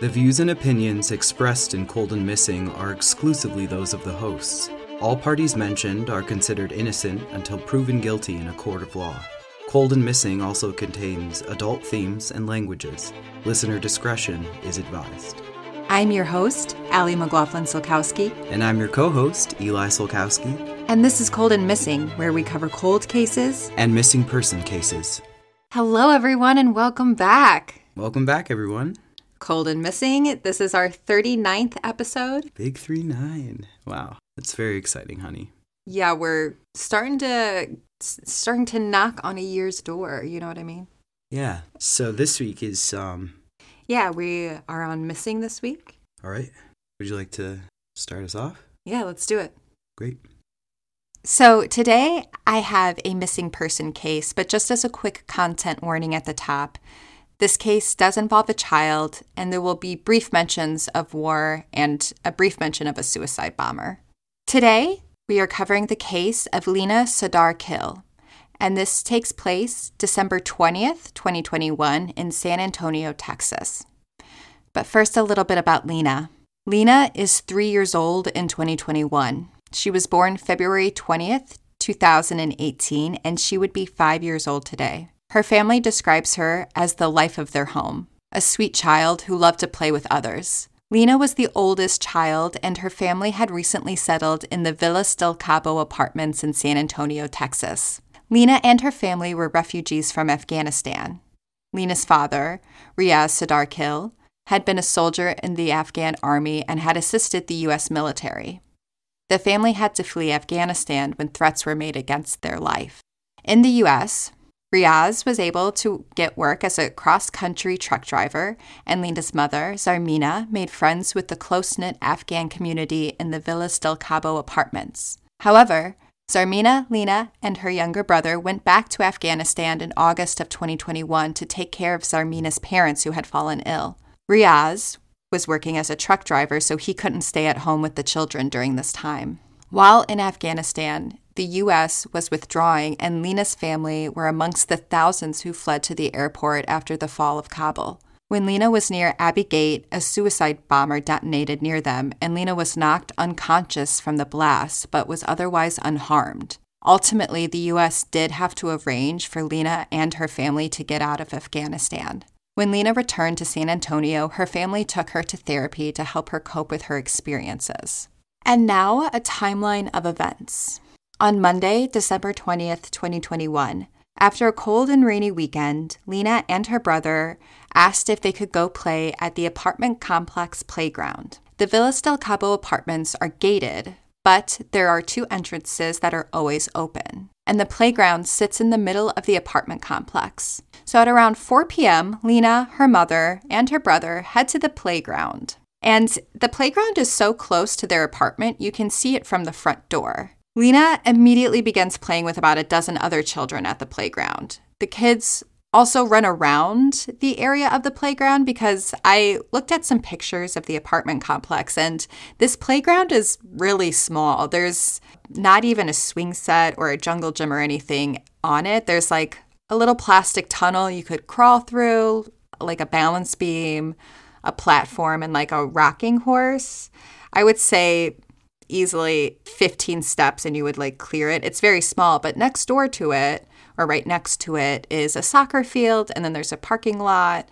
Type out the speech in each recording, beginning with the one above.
The views and opinions expressed in Cold and Missing are exclusively those of the hosts. All parties mentioned are considered innocent until proven guilty in a court of law. Cold and Missing also contains adult themes and languages. Listener discretion is advised. I'm your host, Allie McLaughlin Solkowski, And I'm your co host, Eli Solkowski, and this is Cold and Missing, where we cover cold cases. and missing person cases. Hello, everyone, and welcome back. Welcome back, everyone. Cold and Missing, this is our 39th episode. Big 3 9. Wow. That's very exciting, honey. Yeah, we're starting to starting to knock on a year's door, you know what I mean? Yeah. So this week is, um, Yeah, we are on Missing this week. all right. Would you like to start us off? Yeah, let's do it. Great. So, today I have a missing person case, but just as a quick content warning at the top, this case does involve a child, and there will be brief mentions of war and a brief mention of a suicide bomber. Today, we are covering the case of Lina Sardar Khil, and this takes place December 20th, 2021, in San Antonio, Texas. But first, a little bit about Lina. Lina is three years old in 2021. She was born February 20th, 2018, and she would be five years old today. Her family describes her as the life of their home, a sweet child who loved to play with others. Lina was the oldest child, and her family had recently settled in the Villa del Cabo apartments in San Antonio, Texas. Lina and her family were refugees from Afghanistan. Lina's father, Riaz Sardar Khil, had been a soldier in the Afghan army and had assisted the U.S. military. The family had to flee Afghanistan when threats were made against their life. In the U.S., Riaz was able to get work as a cross country truck driver, and Lina's mother, Zarmina, made friends with the close knit Afghan community in the Villas del Cabo apartments. However, Zarmina, Lina, and her younger brother went back to Afghanistan in August of 2021 to take care of Zarmina's parents who had fallen ill. Riaz was working as a truck driver, so he couldn't stay at home with the children during this time. While in Afghanistan, the U.S. was withdrawing, and Lina's family were amongst the thousands who fled to the airport after the fall of Kabul. When Lina was near Abbey Gate, a suicide bomber detonated near them, and Lina was knocked unconscious from the blast but was otherwise unharmed. Ultimately, the U.S. did have to arrange for Lina and her family to get out of Afghanistan. When Lina returned to San Antonio, her family took her to therapy to help her cope with her experiences. And now, a timeline of events. On Monday, December 20th, 2021, after a cold and rainy weekend, Lina and her brother asked if they could go play at the apartment complex playground. The Villas del Cabo apartments are gated, but there are two entrances that are always open. And the playground sits in the middle of the apartment complex. So at around 4 p.m., Lina, her mother, and her brother head to the playground. And the playground is so close to their apartment, you can see it from the front door. Lina immediately begins playing with about a dozen other children at the playground. The kids also run around the area of the playground because I looked at some pictures of the apartment complex and this playground is really small. There's not even a swing set or a jungle gym or anything on it. There's like a little plastic tunnel you could crawl through, like a balance beam, a platform, and like a rocking horse. I would say easily 15 steps and you would like clear it. It's very small, but next door to it, or right next to it, is a soccer field and then there's a parking lot.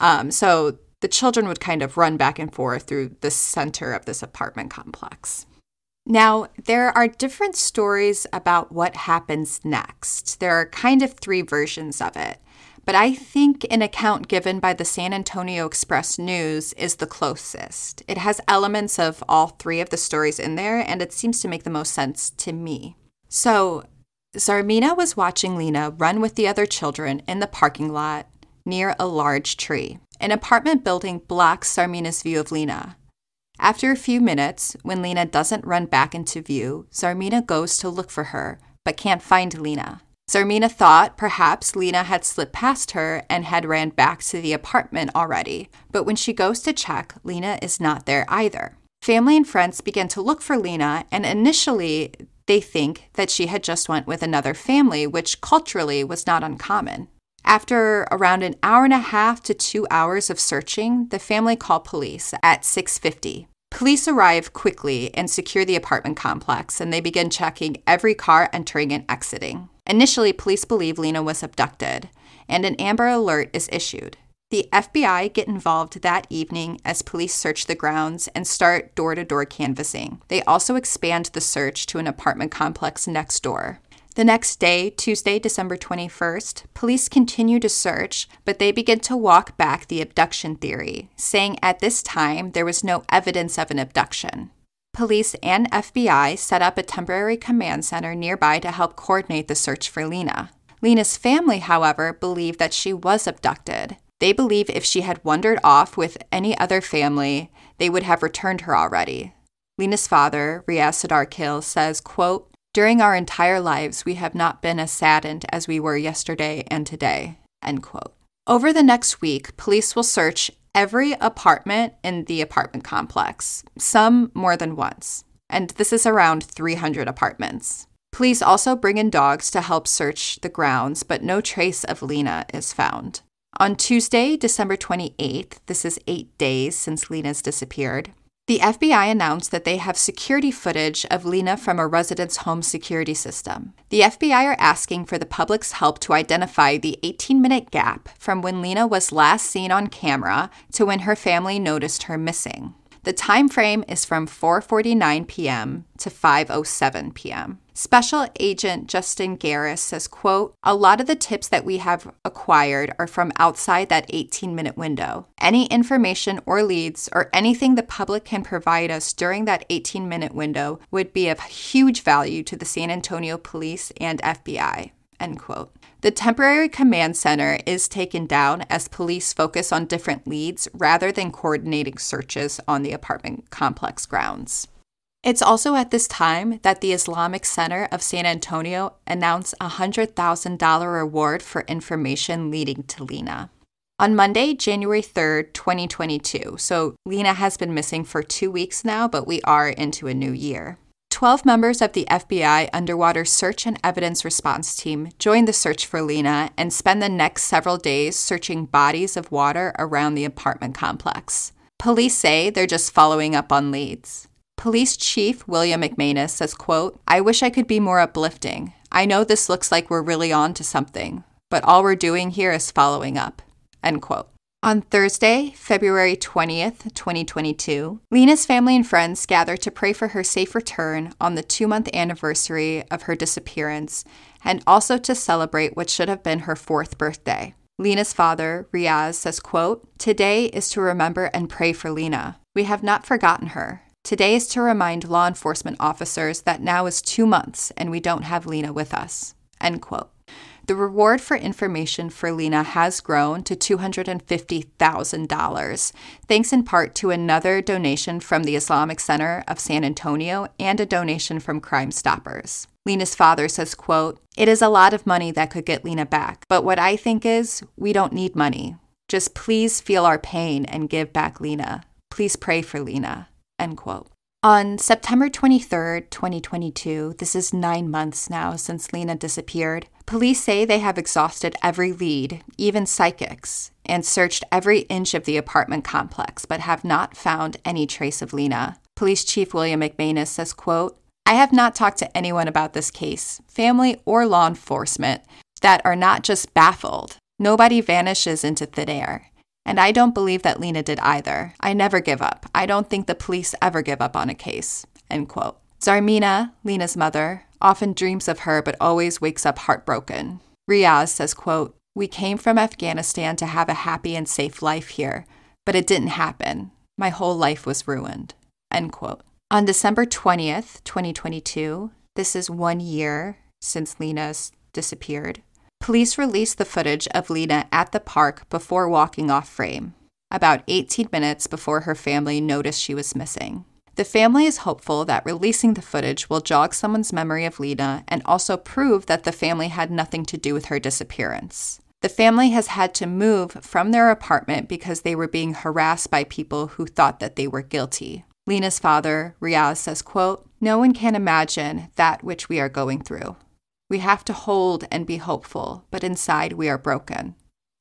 Um, so the children would kind of run back and forth through the center of this apartment complex. Now, there are different stories about what happens next. There are kind of three versions of it. But I think an account given by the San Antonio Express News is the closest. It has elements of all three of the stories in there, and it seems to make the most sense to me. So, Zarmina was watching Lina run with the other children in the parking lot near a large tree. An apartment building blocks Zarmina's view of Lina. After a few minutes, when Lina doesn't run back into view, Zarmina goes to look for her, but can't find Lina. Zarmina thought perhaps Lina had slipped past her and had ran back to the apartment already, but when she goes to check, Lina is not there either. Family and friends begin to look for Lina, and initially they think that she had just went with another family, which culturally was not uncommon. After around an hour and a half to 2 hours of searching, the family call police at 6:50. Police arrive quickly and secure the apartment complex, and they begin checking every car entering and exiting. Initially, police believe Lina was abducted, and an Amber Alert is issued. The FBI get involved that evening as police search the grounds and start door to door canvassing. They also expand the search to an apartment complex next door. The next day, Tuesday, December 21st, police continue to search, but they begin to walk back the abduction theory, saying at this time there was no evidence of an abduction. Police and FBI set up a temporary command center nearby to help coordinate the search for Lina. Lina's family, however, believe that she was abducted. They believe if she had wandered off with any other family, they would have returned her already. Lina's father, Riaz Sardar Khil, says, quote, during our entire lives, we have not been as saddened as we were yesterday and today. End quote. Over the next week, police will search every apartment in the apartment complex, some more than once. And this is around 300 apartments. Police also bring in dogs to help search the grounds, but no trace of Lina is found. On Tuesday, December 28th, this is eight days since Lina's disappeared, the FBI announced that they have security footage of Lina from a resident's home security system. The FBI are asking for the public's help to identify the 18 minute gap from when Lina was last seen on camera to when her family noticed her missing. The time frame is from 4:49 p.m. to 5:07 p.m. Special Agent Justin Garris says, quote, "A lot of the tips that we have acquired are from outside that 18-minute window. Any information or leads or anything the public can provide us during that 18-minute window would be of huge value to the San Antonio Police and FBI." End quote. The temporary command center is taken down as police focus on different leads rather than coordinating searches on the apartment complex grounds. It's also at this time that the Islamic Center of San Antonio announced a $100,000 reward for information leading to Lina. On Monday, January 3rd, 2022, so Lina has been missing for two weeks now, but we are into a new year. 12 members of the FBI Underwater Search and Evidence Response Team join the search for Lina and spend the next several days searching bodies of water around the apartment complex. Police say they're just following up on leads. Police Chief William McManus says, quote, I wish I could be more uplifting. I know this looks like we're really on to something, but all we're doing here is following up, end quote. On Thursday, February 20th, 2022, Lina's family and friends gather to pray for her safe return on the two month anniversary of her disappearance and also to celebrate what should have been her fourth birthday. Lina's father, Riaz, says, quote, Today is to remember and pray for Lina. We have not forgotten her. Today is to remind law enforcement officers that now is two months and we don't have Lina with us. End quote. The reward for information for Lina has grown to $250,000, thanks in part to another donation from the Islamic Center of San Antonio and a donation from Crime Stoppers. Lina's father says, quote, It is a lot of money that could get Lina back, but what I think is we don't need money. Just please feel our pain and give back Lina. Please pray for Lina. End quote. On September 23rd, 2022, this is nine months now since Lina disappeared, police say they have exhausted every lead, even psychics, and searched every inch of the apartment complex, but have not found any trace of Lina. Police Chief William McManus says, quote, I have not talked to anyone about this case, family or law enforcement, that are not just baffled. Nobody vanishes into thin air. And I don't believe that Lina did either. I never give up. I don't think the police ever give up on a case. End quote. Zarmina, Lina's mother, often dreams of her but always wakes up heartbroken. Riaz says, quote, We came from Afghanistan to have a happy and safe life here, but it didn't happen. My whole life was ruined. End quote. On December 20th, 2022, this is one year since Lina's disappeared, Police released the footage of Lina at the park before walking off frame, about 18 minutes before her family noticed she was missing. The family is hopeful that releasing the footage will jog someone's memory of Lina and also prove that the family had nothing to do with her disappearance. The family has had to move from their apartment because they were being harassed by people who thought that they were guilty. Lina's father, Riaz, says, quote, No one can imagine that which we are going through. We have to hold and be hopeful, but inside we are broken.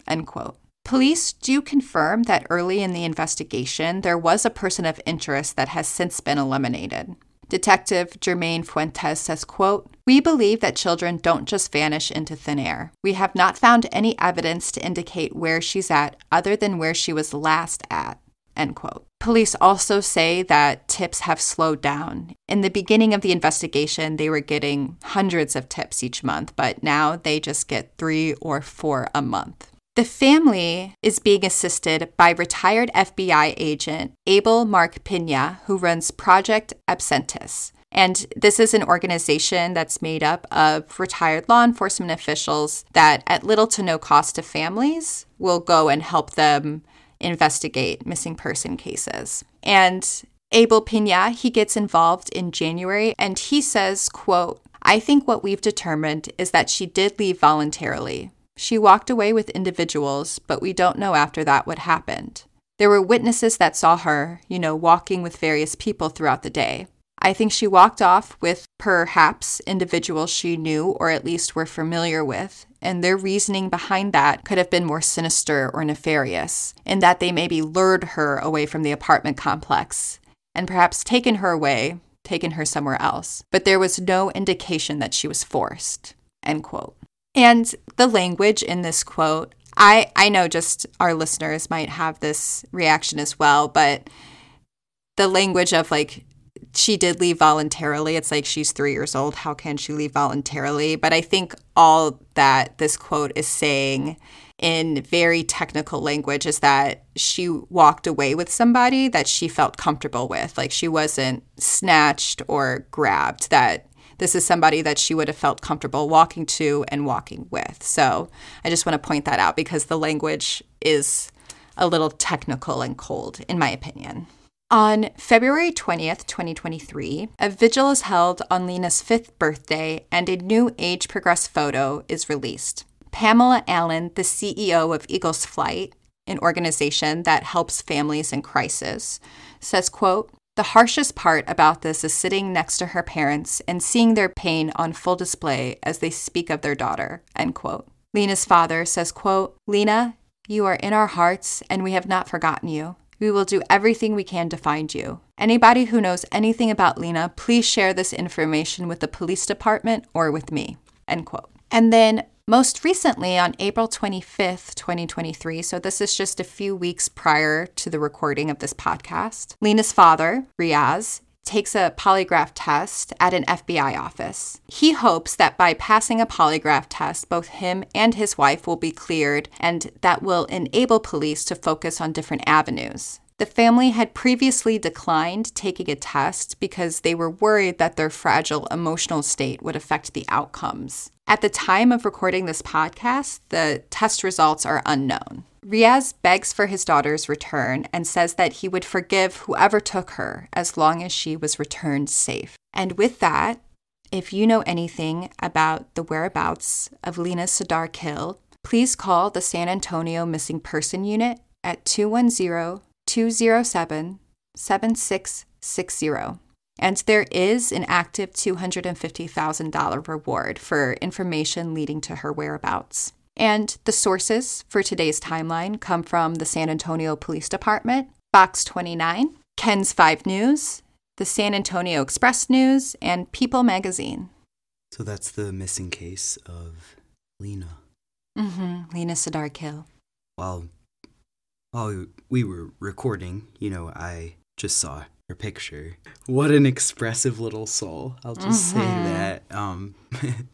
End quote. Police do confirm that early in the investigation, there was a person of interest that has since been eliminated. Detective Germain Fuentes says, quote, We believe that children don't just vanish into thin air. We have not found any evidence to indicate where she's at other than where she was last at. End quote. Police also say that tips have slowed down. In the beginning of the investigation, they were getting hundreds of tips each month, but now they just get three or four a month. The family is being assisted by retired FBI agent Abel Mark Pina, who runs Project Absentis. And this is an organization that's made up of retired law enforcement officials that, at little to no cost to families, will go and help them investigate missing person cases. And Abel Pina, he gets involved in January and he says, quote, I think what we've determined is that she did leave voluntarily. She walked away with individuals, but we don't know after that what happened. There were witnesses that saw her, you know, walking with various people throughout the day. I think she walked off with perhaps individuals she knew or at least were familiar with, and their reasoning behind that could have been more sinister or nefarious, in that they maybe lured her away from the apartment complex and perhaps taken her away, taken her somewhere else. But there was no indication that she was forced. End quote. And the language in this quote, I, I know just our listeners might have this reaction as well, but the language of like, she did leave voluntarily. It's like she's three years old. How can she leave voluntarily? But I think all that this quote is saying in very technical language is that she walked away with somebody that she felt comfortable with. Like she wasn't snatched or grabbed, that this is somebody that she would have felt comfortable walking to and walking with. So I just want to point that out because the language is a little technical and cold, in my opinion. On February 20th, 2023, a vigil is held on Lina's fifth birthday and a new age progress photo is released. Pamela Allen, the CEO of Eagles Flight, an organization that helps families in crisis, says, quote, the harshest part about this is sitting next to her parents and seeing their pain on full display as they speak of their daughter. End quote. Lina's father says, quote, Lina, you are in our hearts and we have not forgotten you. We will do everything we can to find you. Anybody who knows anything about Lina, please share this information with the police department or with me. End quote. And then most recently, on April 25th, 2023, so this is just a few weeks prior to the recording of this podcast, Lina's father, Riaz, takes a polygraph test at an FBI office. He hopes that by passing a polygraph test, both him and his wife will be cleared, and that will enable police to focus on different avenues. The family had previously declined taking a test because they were worried that their fragile emotional state would affect the outcomes. At the time of recording this podcast, the test results are unknown. Riaz begs for his daughter's return and says that he would forgive whoever took her as long as she was returned safe. And with that, if you know anything about the whereabouts of Lina Sardar Khil, please call the San Antonio Missing Person Unit at 210 207 7660. And there is an active $250,000 reward for information leading to her whereabouts. And the sources for today's timeline come from the San Antonio Police Department, Fox 29, KENS 5 News, the San Antonio Express News, and People Magazine. So that's the missing case of Lina. Mm-hmm. Lina Sardar Khil. While, while we were recording, you know, I just saw her picture. What an expressive little soul. I'll just mm-hmm. say that. Um.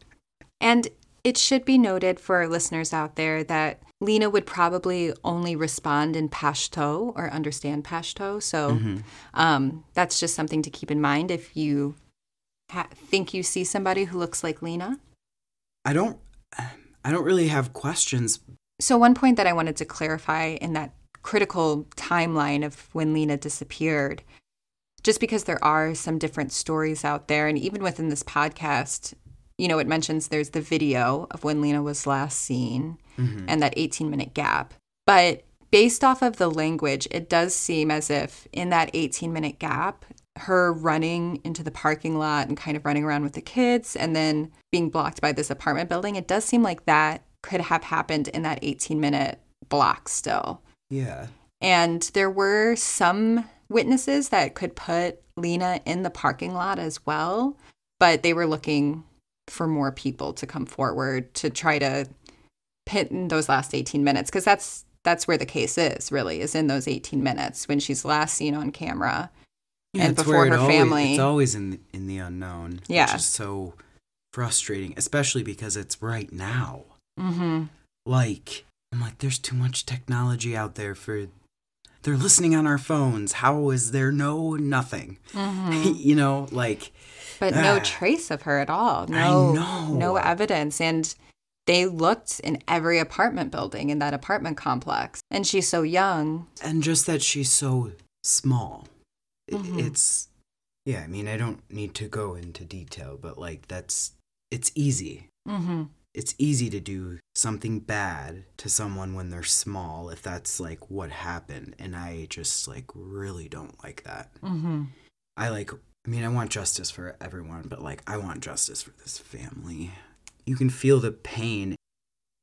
and it should be noted for our listeners out there that Lina would probably only respond in Pashto or understand Pashto. So mm-hmm. um, that's just something to keep in mind if you ha- think you see somebody who looks like Lina. I don't. I don't really have questions. So one point that I wanted to clarify in that critical timeline of when Lina disappeared just because there are some different stories out there, and even within this podcast, you know, it mentions there's the video of when Lina was last seen mm-hmm. and that 18 minute gap. But based off of the language, it does seem as if in that 18 minute gap, her running into the parking lot and kind of running around with the kids and then being blocked by this apartment building, it does seem like that could have happened in that 18 minute block still. Yeah. And there were some witnesses that could put Lina in the parking lot as well, but they were looking for more people to come forward to try to pit in those last 18 minutes because that's that's where the case is really is in those 18 minutes when she's last seen on camera Yeah, and before her always- family It's always in the, in the unknown. Yeah. Which is so frustrating, especially because it's right now. mm-hmm. Like, I'm like, there's too much technology out there for. They're listening on our phones. How is there no nothing? you know, like, but no Ah. trace of her at all I no know. no evidence and they looked in every apartment building in that apartment complex and she's so young and just that she's so small. Mhm. It's, yeah, I mean, I don't need to go into detail, but like, that's, it's easy. hmm it's easy to do something bad to someone when they're small if that's like what happened and i just like really don't like that. Hmm i like i mean i want justice for everyone but like i want justice for this family. You can feel the pain.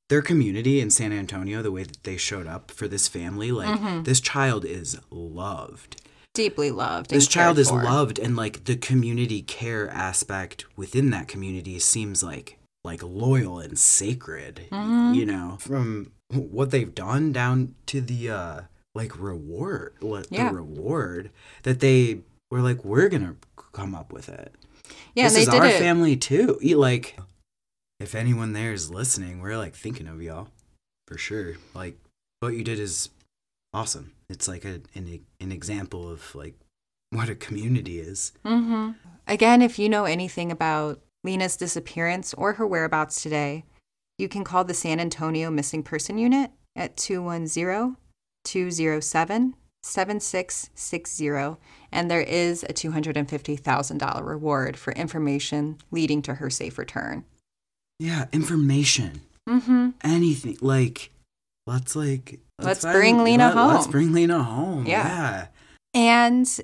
Their community in san antonio the way that they showed up for this family like Mhm. this child is loved. Deeply loved this child is for. loved and like the community care aspect within that community seems like like loyal and sacred Mhm. you know from what they've done down to the uh like reward what Yeah. the reward that they were like we're gonna come up with it. Yeah this is our it. family too. Like if anyone there is listening we're like thinking of y'all for sure. Like what you did is awesome. It's like a, an, an example of like what a community is. Hmm Again, if you know anything about Lina's disappearance or her whereabouts today, you can call the San Antonio Missing Person Unit at 210 207 7660, and there is a $250,000 reward for information leading to her safe return. yeah information Mm-hmm. anything like let's like Let's find- bring Lina home. Let's bring Lina home. Yeah. Yeah. And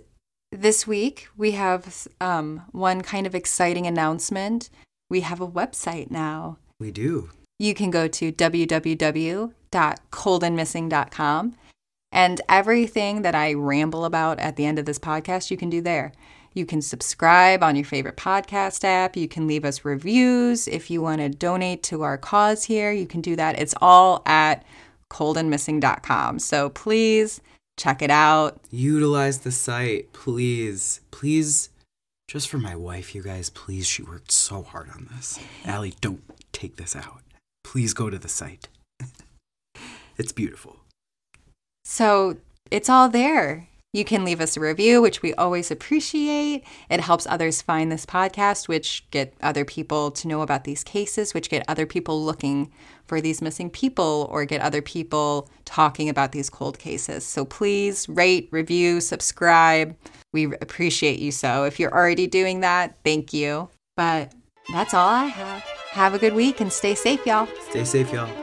this week we have um, one kind of exciting announcement. We have a website now. We do. you can go to www.coldandmissing.com and everything that I ramble about at the end of this podcast, you can do there. You can subscribe on your favorite podcast app. You can leave us reviews. If you want to donate to our cause here, you can do that. It's all at coldandmissing.com. So please check it out. Utilize the site, please. Please. Just for my wife, you guys, please. She worked so hard on this. Allie, don't take this out. Please go to the site. it's beautiful. So it's all there. You can leave us a review, which we always appreciate. It helps others find this podcast, which get other people to know about these cases, which get other people looking for these missing people or get other people talking about these cold cases. So please rate, review, subscribe. We appreciate you so. If you're already doing that, thank you. But that's all I have. Have a good week and stay safe, y'all. Stay safe, y'all.